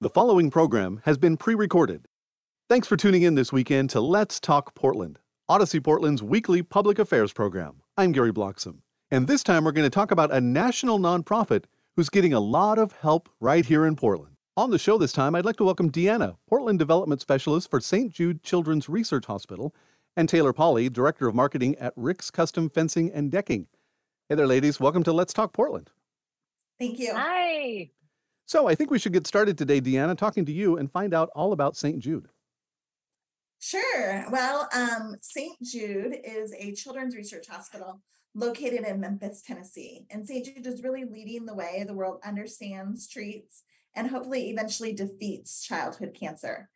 The following program has been pre recorded. Thanks for tuning in this weekend to Let's Talk Portland, Audacy Portland's weekly public affairs program. I'm Gary Bloxam, and this time we're going to talk about a national nonprofit who's getting a lot of help right here in Portland. On the show this time, I'd like to welcome Deanna, Portland Development Specialist for St. Jude Children's Research Hospital, and Taylor Polly, Director of Marketing at Rick's Custom Fencing and Decking. Hey there, ladies. Welcome to Let's Talk Portland. Thank you. Hi. So I think we should get started today, Deanna, talking to you and find out all about St. Jude. Sure. Well, um, St. Jude is a children's research hospital located in Memphis, Tennessee. And St. Jude is really leading the way the world understands, treats, and hopefully eventually defeats childhood cancer.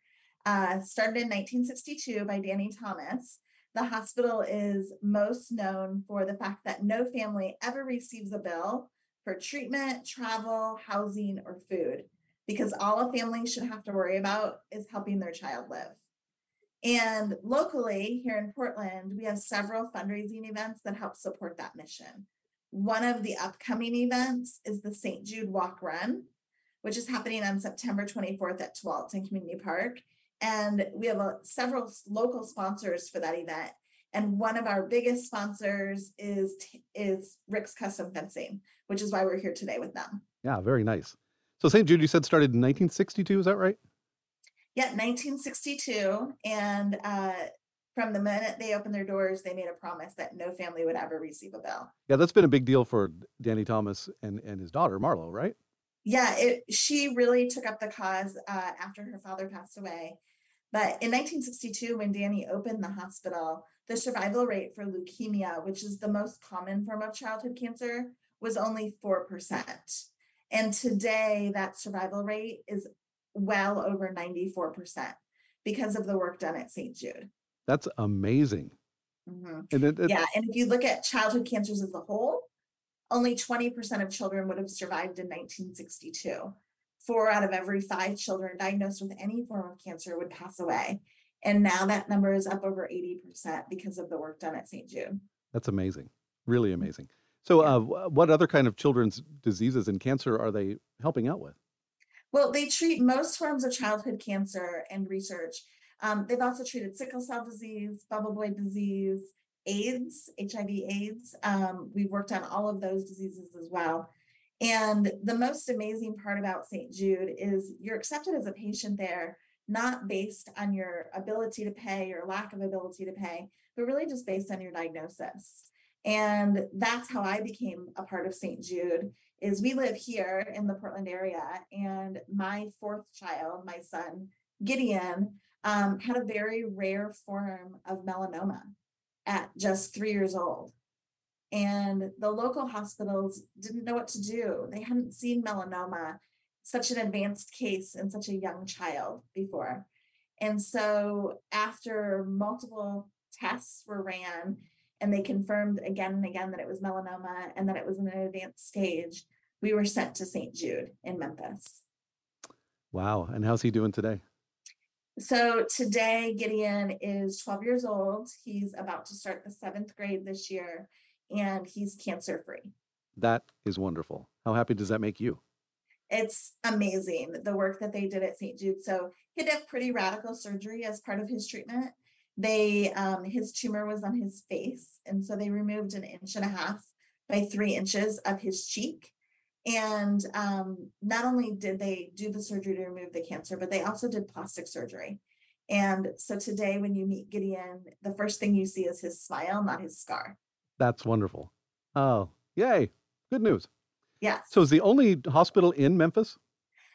Uh, started in 1962 by Danny Thomas. The hospital is most known for the fact that no family ever receives a bill for treatment, travel, housing, or food, because all a family should have to worry about is helping their child live. And locally here in Portland, we have several fundraising events that help support that mission. One of the upcoming events is the St. Jude Walk Run, which is happening on September 24th at Tualatin Community Park. And we have a, several local sponsors for that event. And one of our biggest sponsors is is Rick's Custom Fencing, which is why we're here today with them. Yeah, very nice. So St. Jude, you said started in 1962, is that right? Yeah, 1962. And uh, from the minute they opened their doors, they made a promise that no family would ever receive a bill. Yeah, that's been a big deal for Danny Thomas and, and his daughter, Marlo, right? Yeah, it, she really took up the cause uh, after her father passed away. But in 1962, when Danny opened the hospital, the survival rate for leukemia, which is the most common form of childhood cancer, was only 4%. And today, that survival rate is well over 94% because of the work done at St. Jude. That's amazing. Mm-hmm. And it, it, yeah. And if you look at childhood cancers as a whole, only 20% of children would have survived in 1962 four out of every five children diagnosed with any form of cancer would pass away. And now that number is up over 80% because of the work done at St. Jude. That's amazing. Really mm-hmm. amazing. So, uh, what other kind of children's diseases and cancer are they helping out with? Well, they treat most forms of childhood cancer and research. Um, they've also treated sickle cell disease, bubble boy disease, AIDS, HIV, AIDS. Um, we've worked on all of those diseases as well. And the most amazing part about St. Jude is you're accepted as a patient there, not based on your ability to pay or lack of ability to pay, but really just based on your diagnosis. And that's how I became a part of St. Jude is we live here in the Portland area and my fourth child, my son, Gideon, um, had a very rare form of melanoma at just three years old and the local hospitals didn't know what to do. They hadn't seen melanoma, such an advanced case in such a young child before. And so, after multiple tests were ran and they confirmed again and again that it was melanoma and that it was in an advanced stage, we were sent to St. Jude in Memphis. Wow. And how's he doing today? So today, Gideon is 12 years old. He's about to start the seventh grade this year and he's cancer free. That is wonderful. How happy does that make you? It's amazing the work that they did at St. Jude. So he had pretty radical surgery as part of his treatment. They um, his tumor was on his face, and so they removed an inch and a half by three inches of his cheek. And um, not only did they do the surgery to remove the cancer, but they also did plastic surgery. And so today, when you meet Gideon, the first thing you see is his smile, not his scar. That's wonderful. Oh, yay. Good news. Yes. So is the only hospital in Memphis?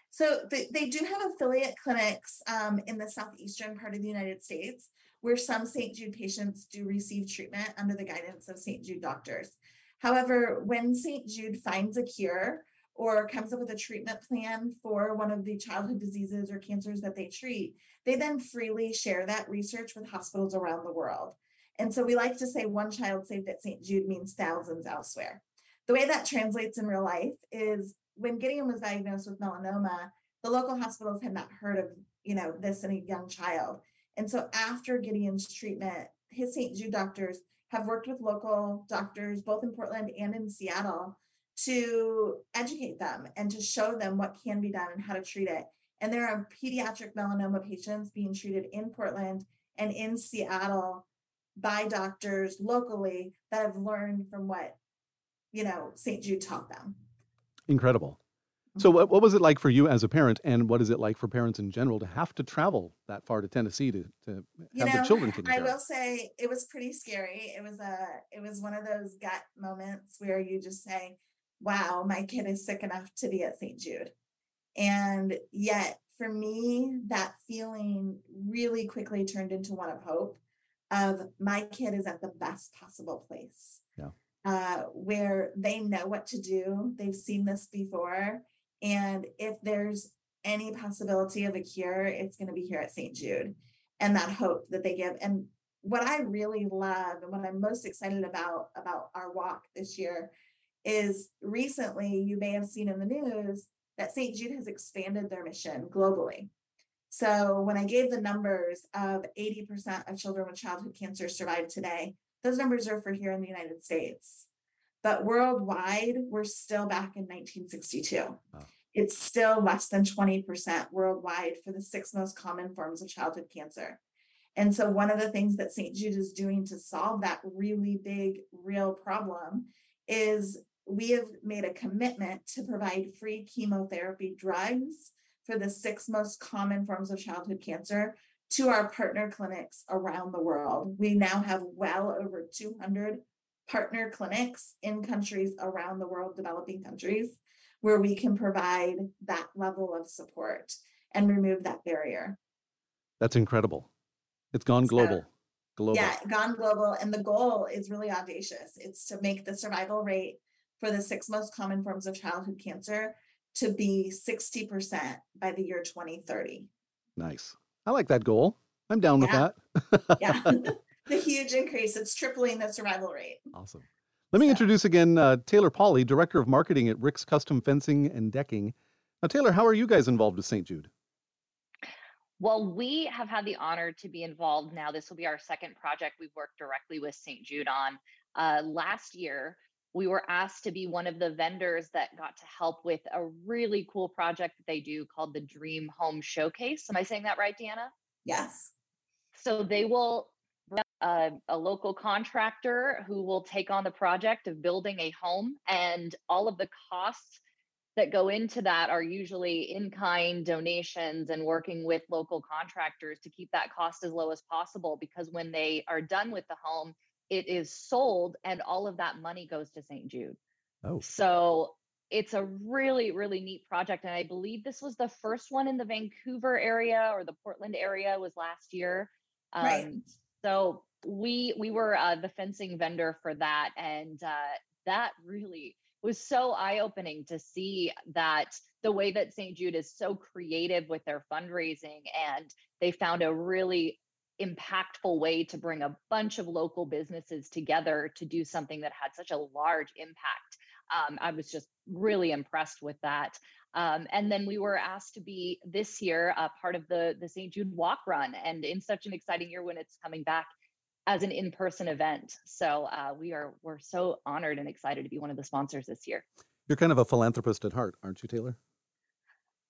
So they, they do have affiliate clinics um, in the southeastern part of the United States where some St. Jude patients do receive treatment under the guidance of St. Jude doctors. However, when St. Jude finds a cure or comes up with a treatment plan for one of the childhood diseases or cancers that they treat, they then freely share that research with hospitals around the world. And so we like to say one child saved at St. Jude means thousands elsewhere. The way that translates in real life is when Gideon was diagnosed with melanoma, the local hospitals had not heard of, you know, this in a young child. And so after Gideon's treatment, his St. Jude doctors have worked with local doctors, both in Portland and in Seattle, to educate them and to show them what can be done and how to treat it. And there are pediatric melanoma patients being treated in Portland and in Seattle by doctors locally that have learned from what, you know, St. Jude taught them. Incredible. So, mm-hmm. what, what was it like for you as a parent, and what is it like for parents in general to have to travel that far to Tennessee to, to You have the children taken I will say it was pretty scary. It was a it was one of those gut moments where you just say, "Wow, my kid is sick enough to be at St. Jude." And yet for me, that feeling really quickly turned into one of hope of my kid is at the best possible place. Yeah. Uh, where they know what to do. They've seen this before. And if there's any possibility of a cure, it's going to be here at St. Jude and that hope that they give. And what I really love and what I'm most excited about about our walk this year is recently you may have seen in the news that St. Jude has expanded their mission globally. So when I gave the numbers of 80% of children with childhood cancer survive today, those numbers are for here in the United States. But worldwide, we're still back in 1962. Wow. It's still less than 20% worldwide for the six most common forms of childhood cancer. And so, one of the things that St. Jude is doing to solve that really big, real problem is we have made a commitment to provide free chemotherapy drugs for the six most common forms of childhood cancer to our partner clinics around the world. We now have well over 200 partner clinics in countries around the world, developing countries, where we can provide that level of support and remove that barrier. That's incredible. It's gone So- global. Global. Yeah, gone global. And the goal is really audacious. It's to make the survival rate for the six most common forms of childhood cancer to be 60% by the year 2030. Nice. I like that goal. I'm down Yeah. with that. Yeah. the huge increase. It's tripling the survival rate. Awesome. Let me So- introduce again uh, Taylor Pauley, Director of Marketing at Rick's Custom Fencing and Decking. Now, Taylor, how are you guys involved with St. Jude? Well, we have had the honor to be involved now. This will be our second project we've worked directly with St. Jude on. Uh, last year, we were asked to be one of the vendors that got to help with a really cool project that they do called the Dream Home Showcase. Am I saying that right, Deanna? Yes. So they will a, a local contractor who will take on the project of building a home and all of the costs that go into that are usually in kind donations and working with local contractors to keep that cost as low as possible because when they are done with the home it is sold and all of that money goes to St. Jude. Oh, So it's a really, really neat project. And I believe this was the first one in the Vancouver area or the Portland area was last year. Right. Um, so we we were uh, the fencing vendor for that. And uh, that really was so eye-opening to see that the way that St. Jude is so creative with their fundraising and they found a really impactful way to bring a bunch of local businesses together to do something that had such a large impact. Um, I was just really impressed with that. Um, and then we were asked to be this year uh, part of the the St. Jude Walk Run, and in such an exciting year when it's coming back as an in-person event. So uh, we are we're so honored and excited to be one of the sponsors this year. you're kind of a philanthropist at heart, aren't you, Taylor?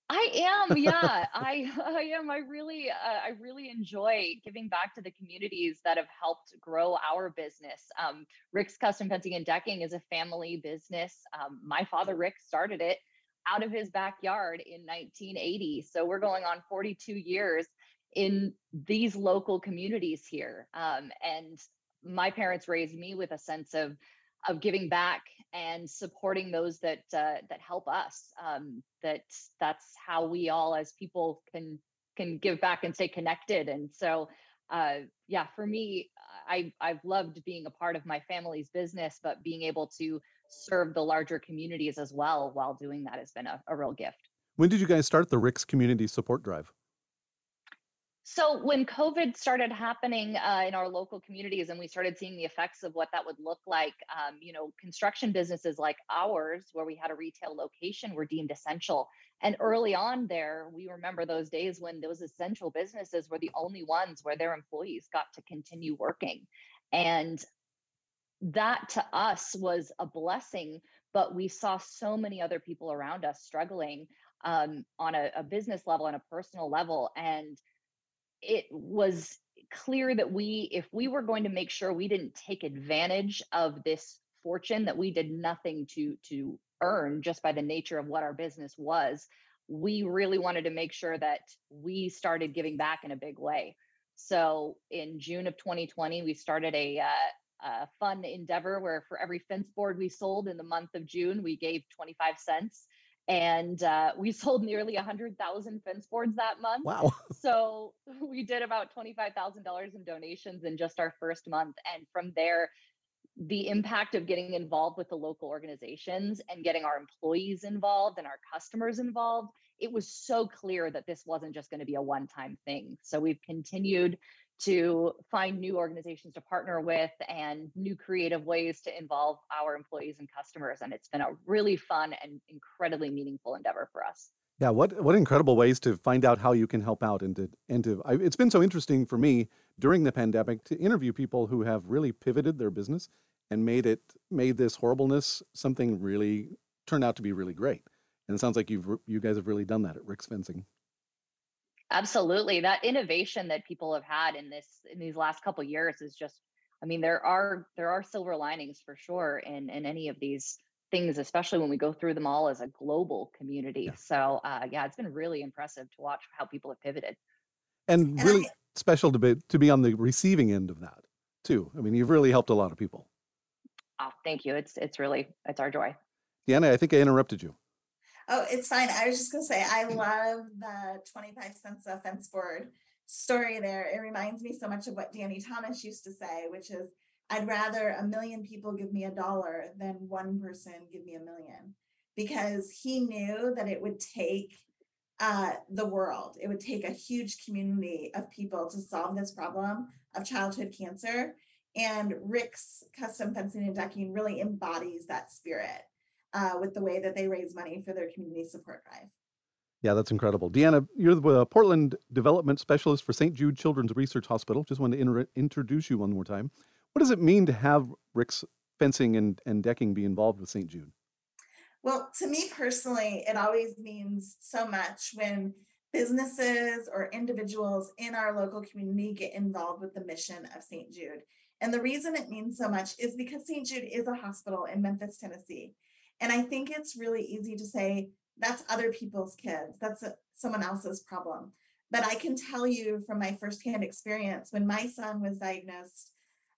I am, yeah. I I am. I really uh, I really enjoy giving back to the communities that have helped grow our business. Um, Rick's Custom Fencing and Decking is a family business. Um, my father Rick started it out of his backyard in 1980, so we're going on 42 years in these local communities here. Um, and my parents raised me with a sense of of giving back and supporting those that uh, that help us. Um, that that's how we all as people can can give back and stay connected. And so, uh, yeah, for me, I I've loved being a part of my family's business, but being able to serve the larger communities as well while doing that has been a, a real gift. When did you guys start the Rick's Community Support Drive? So when COVID started happening uh, in our local communities, and we started seeing the effects of what that would look like, um, you know, construction businesses like ours, where we had a retail location, were deemed essential. And early on, there, we remember those days when those essential businesses were the only ones where their employees got to continue working, and that to us was a blessing. But we saw so many other people around us struggling um, on a, a business level and a personal level, and it was clear that we if we were going to make sure we didn't take advantage of this fortune that we did nothing to to earn just by the nature of what our business was we really wanted to make sure that we started giving back in a big way. So in june of 2020 we started a, uh, a fun endeavor where for every fence board we sold in the month of june we gave 25 cents and uh, we sold nearly 100,000 fence boards that month. Wow. So we did about $25,000 in donations in just our first month. And from there, the impact of getting involved with the local organizations and getting our employees involved and our customers involved, it was so clear that this wasn't just going to be a one time thing. So we've continued to find new organizations to partner with and new creative ways to involve our employees and customers. And it's been a really fun and incredibly meaningful endeavor for us. Yeah, what what incredible ways to find out how you can help out and to and to. I, it's been so interesting for me during the pandemic to interview people who have really pivoted their business and made it made this horribleness something really turned out to be really great. And it sounds like you've you guys have really done that at Rick's Fencing. Absolutely. That innovation that people have had in this in these last couple years is just I mean there are there are silver linings for sure in in any of these things especially when we go through them all as a global community. Yeah. So uh, yeah, it's been really impressive to watch how people have pivoted. And really special to be to be on the receiving end of that too. I mean, you've really helped a lot of people. Oh, thank you. It's it's really it's our joy. Deanna, I think I interrupted you. Oh, it's fine. I was just gonna say I love the 25 cents a fence board story there. It reminds me so much of what Danny Thomas used to say, which is I'd rather a million people give me a dollar than one person give me a million. Because he knew that it would take uh, the world, it would take a huge community of people to solve this problem of childhood cancer. And Rick's custom fencing and decking really embodies that spirit uh, with the way that they raise money for their community support drive. Yeah, that's incredible. Deanna, you're the uh, Portland Development Specialist for St. Jude Children's Research Hospital. Just wanted to inter- introduce you one more time. What does it mean to have Rick's fencing and, and decking be involved with St. Jude? Well, to me personally, it always means so much when businesses or individuals in our local community get involved with the mission of St. Jude. And the reason it means so much is because St. Jude is a hospital in Memphis, Tennessee. And I think it's really easy to say, that's other people's kids, that's a, someone else's problem. But I can tell you from my firsthand experience, when my son was diagnosed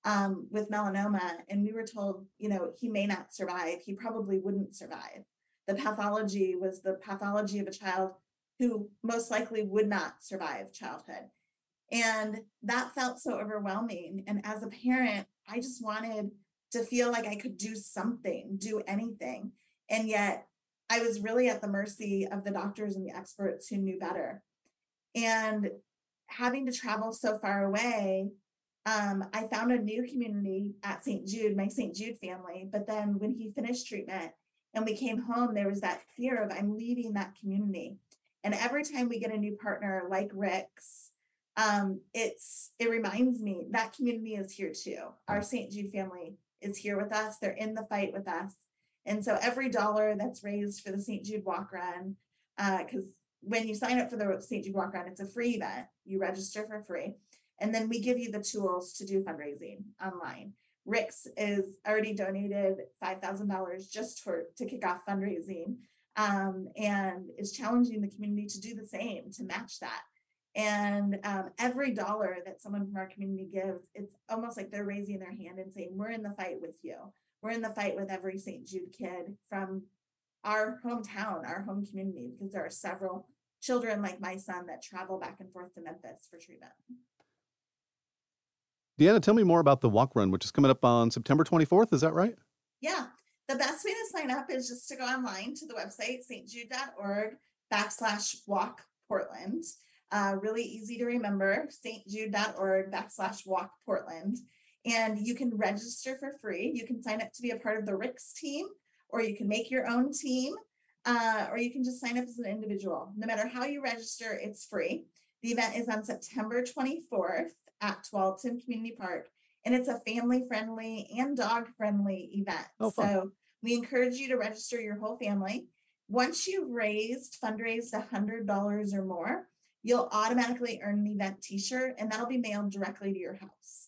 um, with melanoma, and we were told, you know, he may not survive, he probably wouldn't survive. The pathology was the pathology of a child who most likely would not survive childhood. And that felt so overwhelming. And as a parent, I just wanted to feel like I could do something, do anything. And yet I was really at the mercy of the doctors and the experts who knew better. And having to travel so far away, um, I found a new community at St. Jude, my St. Jude family. But then when he finished treatment and we came home, there was that fear of I'm leaving that community. And every time we get a new partner like Rick's, um, it's it reminds me that community is here too. Our St. Jude family is here with us. They're in the fight with us. And so every dollar that's raised for the St. Jude Walk Run, because uh, when you sign up for the St. Jude Walk Run, it's a free event. You register for free. And then we give you the tools to do fundraising online. Rick's is already donated $5,000 just for to kick off fundraising um, and is challenging the community to do the same, to match that. And um, every dollar that someone from our community gives, it's almost like they're raising their hand and saying, We're in the fight with you. We're in the fight with every St. Jude kid from our hometown, our home community, because there are several children like my son that travel back and forth to Memphis for treatment. Deanna, tell me more about the walk run, which is coming up on September 24th. Is that right? Yeah. The best way to sign up is just to go online to the website, stjude.org backslash walk Portland. Uh, really easy to remember, stjude.org backslash walk Portland. And you can register for free. You can sign up to be a part of the Rick's team, or you can make your own team, uh, or you can just sign up as an individual. No matter how you register, it's free. The event is on September 24th at Tualatin Community Park, and it's a family friendly and dog friendly event. Oh, so we encourage you to register your whole family. Once you've raised, fundraised $100 or more, you'll automatically earn an event t shirt, and that'll be mailed directly to your house.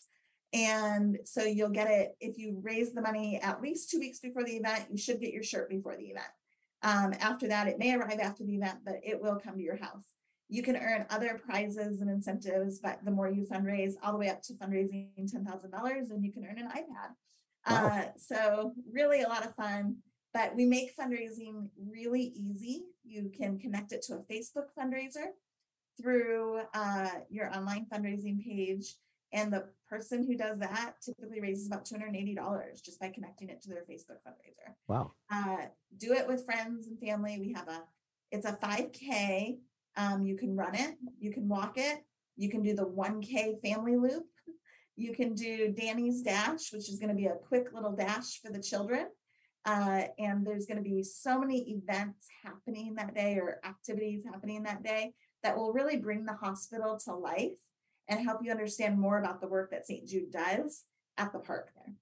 And so you'll get it if you raise the money at least two weeks before the event, you should get your shirt before the event. Um, after that, it may arrive after the event, but it will come to your house. You can earn other prizes and incentives, but the more you fundraise, all the way up to fundraising $10,000, and you can earn an iPad. Wow. Uh, so, really a lot of fun. But we make fundraising really easy. You can connect it to a Facebook fundraiser through uh, your online fundraising page. And the person who does that typically raises about $280 just by connecting it to their Facebook fundraiser. Wow. Uh, do it with friends and family. We have a, it's a 5K. Um, you can run it, you can walk it, you can do the 1K family loop. You can do Danny's Dash, which is going to be a quick little dash for the children. Uh, and there's going to be so many events happening that day or activities happening that day that will really bring the hospital to life and help you understand more about the work that St. Jude does at the park there.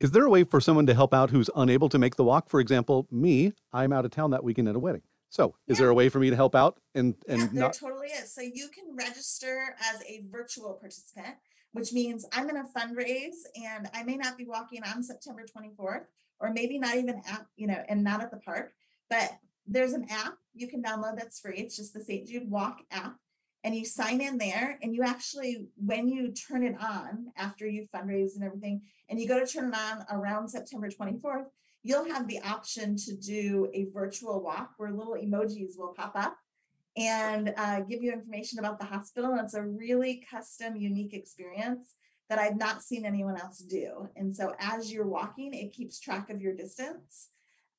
Is there a way for someone to help out who's unable to make the walk? For example, me, I'm out of town that weekend at a wedding. So, is there a way for me to help out and and yeah, there not? totally is. So you can register as a virtual participant, which means I'm going to fundraise and I may not be walking on September 24th or maybe not even at, you know, and not at the park, but there's an app you can download that's free. It's just the St. Jude Walk app. And you sign in there and you actually, when you turn it on after you fundraise and everything, and you go to turn it on around September 24th, you'll have the option to do a virtual walk where little emojis will pop up and uh, give you information about the hospital. And it's a really custom, unique experience that I've not seen anyone else do. And so as you're walking, it keeps track of your distance.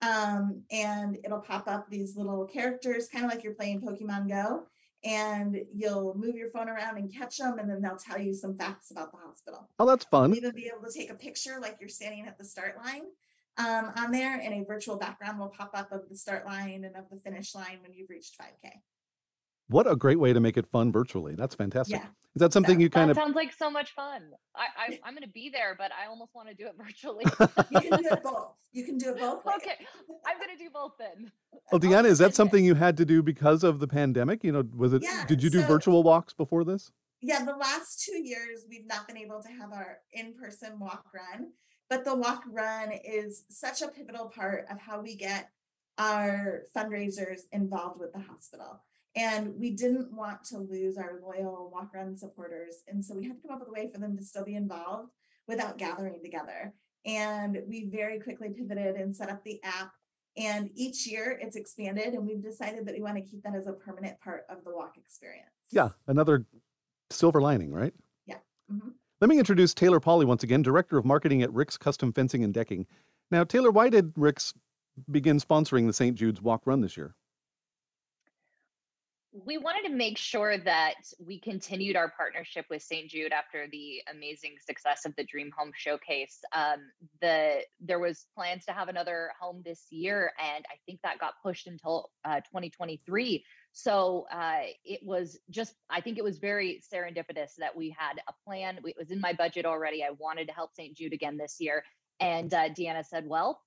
Um, and it'll pop up these little characters, kind of like you're playing Pokemon Go. And you'll move your phone around and catch them, and then they'll tell you some facts about the hospital. Oh, that's fun. You'll even be able to take a picture like you're standing at the start line um, on there, and a virtual background will pop up of the start line and of the finish line when you've reached 5K. What a great way to make it fun virtually. That's fantastic. Yeah. Is that something So you kind that of sounds like so much fun. I, I I'm gonna be there, but I almost want to do it virtually. You can do it both. You can do it both. ways. okay, I'm gonna do both then. Well, Deanna, is that something you had to do because of the pandemic? You know, was it Yeah, did you do so- virtual walks before this? Yeah, the last two years we've not been able to have our in-person walk run, but the walk run is such a pivotal part of how we get our fundraisers involved with the hospital. And we didn't want to lose our loyal walk run supporters. And so we had to come up with a way for them to still be involved without gathering together. And we very quickly pivoted and set up the app. And each year it's expanded, and we've decided that we want to keep that as a permanent part of the walk experience. Yeah, another silver lining, right? Mhm. Let me introduce Taylor Pauly once again, Director of Marketing at Rick's Custom Fencing and Decking. Now, Taylor, why did Rick's begin sponsoring the St. Jude's Walk Run this year? We wanted to make sure that we continued our partnership with St. Jude after the amazing success of the Dream Home Showcase. Um, the there was plans to have another home this year, and I think that got pushed until uh, 2023. So uh, it was just, I think it was very serendipitous that we had a plan. It was in my budget already. I wanted to help St. Jude again this year, and uh, Deanna said, "Well."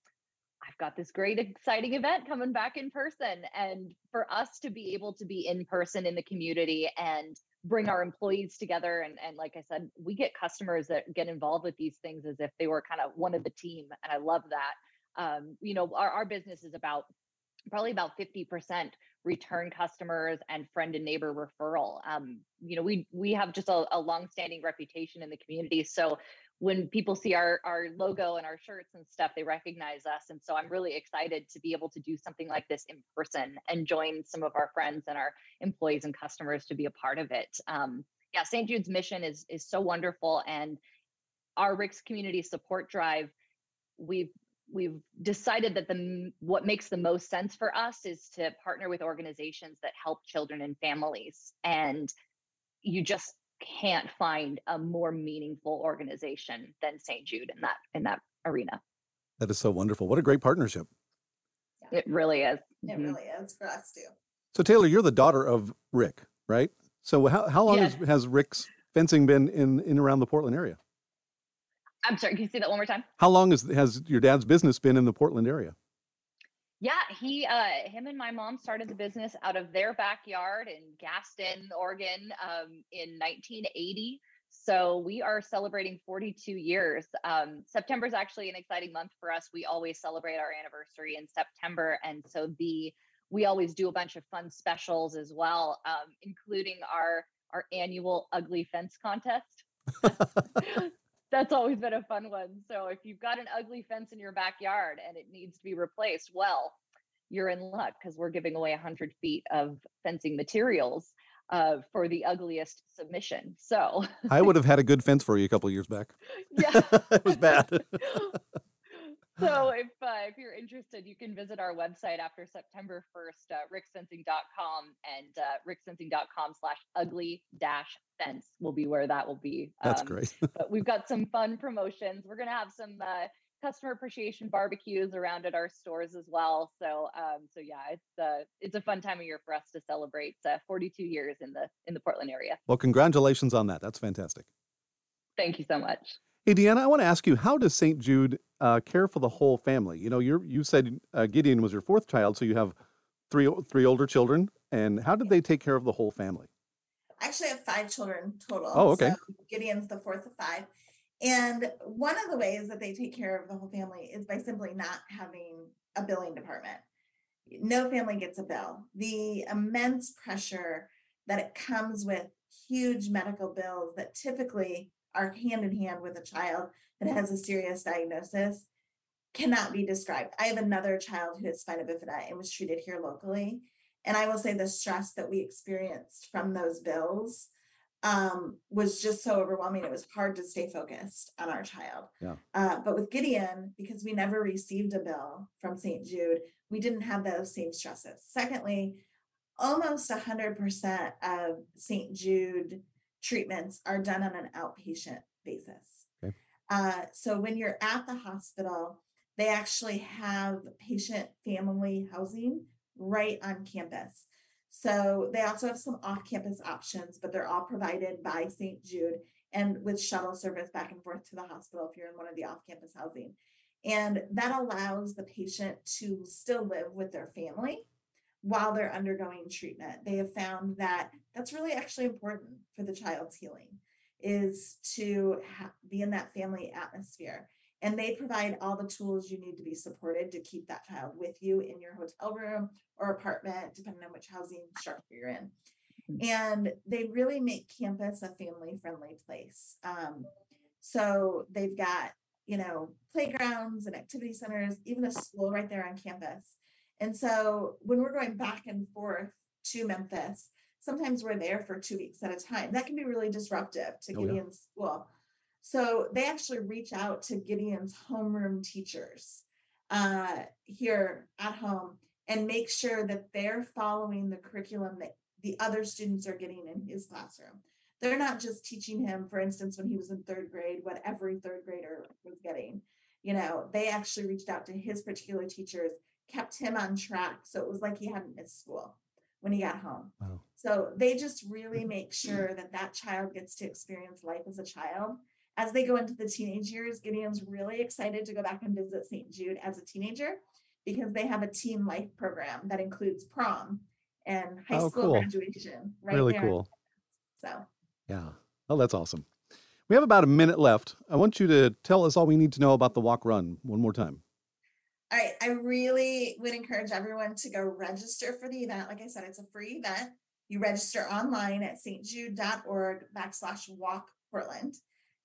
Got this great, exciting event coming back in person. And for us to be able to be in person in the community and bring our employees together, and, and like I said, we get customers that get involved with these things as if they were kind of one of the team. And I love that. Um, you know, our, our business is about probably about 50% return customers and friend and neighbor referral. Um, you know, we we have just a, a long-standing reputation in the community. So when people see our our logo and our shirts and stuff they recognize us and so i'm really excited to be able to do something like this in person and join some of our friends and our employees and customers to be a part of it. Um, yeah st jude's mission is is so wonderful and our ricks community support drive we've we've decided that the what makes the most sense for us is to partner with organizations that help children and families and you just can't find a more meaningful organization than St. Jude in that in that arena. That is so wonderful. What a great partnership. Yeah. It really is. It mm-hmm. really is for us too. So Taylor, you're the daughter of Rick, right? So how, how long yes. has, has Rick's fencing been in in around the Portland area? I'm sorry, can you say that one more time? How long has has your dad's business been in the Portland area? Yeah, he, uh, him and my mom started the business out of their backyard in Gaston, Oregon, um, in 1980. So we are celebrating 42 years. Um, September is actually an exciting month for us. We always celebrate our anniversary in September, and so the we always do a bunch of fun specials as well, um, including our our annual ugly fence contest. that's always been a fun one. So if you've got an ugly fence in your backyard and it needs to be replaced, well, you're in luck because we're giving away 100 feet of fencing materials uh, for the ugliest submission. So I would have had a good fence for you a couple years back. Yeah, it was bad. so if uh, if you're interested, you can visit our website after September 1st, uh, ricksfencing.com and uh, ricksfencing.com slash ugly dash fence will be where that will be. That's um, great. but we've got some fun promotions. We're going to have some uh, customer appreciation barbecues around at our stores as well. So um, so yeah, it's uh, it's a fun time of year for us to celebrate uh, 42 years in the in the Portland area. Well, congratulations on that. That's fantastic. Thank you so much. Hey, Deanna, I want to ask you, how does St. Jude uh, care for the whole family? You know, you you said uh, Gideon was your fourth child, so you have three three older children. And how did they take care of the whole family? I actually have five children total. Oh, okay. So Gideon's the fourth of five. And one of the ways that they take care of the whole family is by simply not having a billing department. No family gets a bill. The immense pressure that it comes with huge medical bills that typically are hand in hand with a child that has a serious diagnosis cannot be described. I have another child who has spina bifida and was treated here locally. And I will say the stress that we experienced from those bills um, was just so overwhelming. It was hard to stay focused on our child. Yeah. Uh, but with Gideon, because we never received a bill from St. Jude, we didn't have those same stresses. Secondly, almost 100% of St. Jude treatments are done on an outpatient basis. Okay. Uh, so when you're at the hospital, they actually have patient family housing right on campus. So they also have some off campus options, but they're all provided by St. Jude and with shuttle service back and forth to the hospital if you're in one of the off campus housing. And that allows the patient to still live with their family while they're undergoing treatment. They have found that that's really actually important for the child's healing is to ha- be in that family atmosphere. And they provide all the tools you need to be supported to keep that child with you in your hotel room or apartment, depending on which housing structure you're in. Mm-hmm. And they really make campus a family friendly place. Um, so they've got, you know, playgrounds and activity centers, even a school right there on campus. And so when we're going back and forth to Memphis, sometimes we're there for two weeks at a time. That can be really disruptive to oh, Gideon's yeah. school. So they actually reach out to Gideon's homeroom teachers uh, here at home and make sure that they're following the curriculum that the other students are getting in his classroom. They're not just teaching him, for instance, when he was in third grade, what every third grader was getting. You know, they actually reached out to his particular teachers, kept him on track. So it was like he hadn't missed school when he got home. Wow. So they just really make sure that that child gets to experience life as a child as they go into the teenage years, Gideon's really excited to go back and visit St. Jude as a teenager because they have a teen life program that includes prom and high Oh, school cool. graduation. Right really there. cool. So Yeah. Oh, that's awesome. We have about a minute left. I want you to tell us all we need to know about the walk run one more time. All right, I really would encourage everyone to go register for the event. Like I said, it's a free event. You register online at stjude.org backslash walk Portland.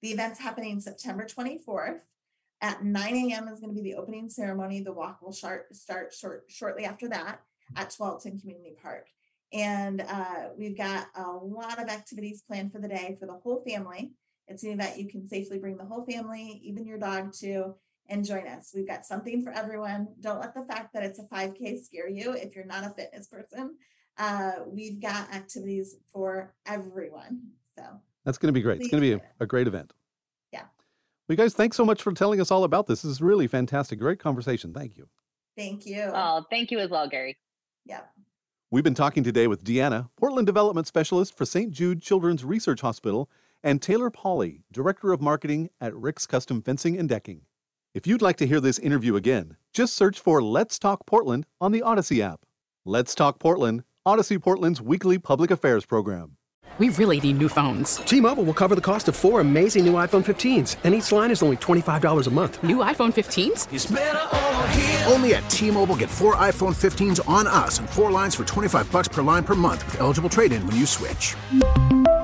The event's happening September 24th. At 9 a.m. is going to be the opening ceremony. The walk will start, start short, shortly after that at Tualatin Community Park. And uh, we've got a lot of activities planned for the day for the whole family. It's an event you can safely bring the whole family, even your dog, to and join us. We've got something for everyone. Don't let the fact that it's a 5K scare you if you're not a fitness person. Uh, we've got activities for everyone. So That's going to be great. It's going to be a, a great event. Yeah. Well, you guys, thanks so much for telling us all about this. This is really fantastic. Great conversation. Thank you. thank you. Oh, thank you as well, Gary. yeah. We've been talking today with Deanna, Portland Development Specialist for St. Jude Children's Research Hospital, and Taylor Pauley, Director of Marketing at Rick's Custom Fencing and Decking. If you'd like to hear this interview again, just search for Let's Talk Portland on the Audacy app. Let's Talk Portland, Audacy Portland's weekly public affairs program. We really need new phones. T-Mobile will cover the cost of four amazing new iPhone 15s, and each line is only $25 a month. New iPhone 15s? Only at T-Mobile get four iPhone 15s on us and four lines for 25 bucks per line per month with eligible trade-in when you switch.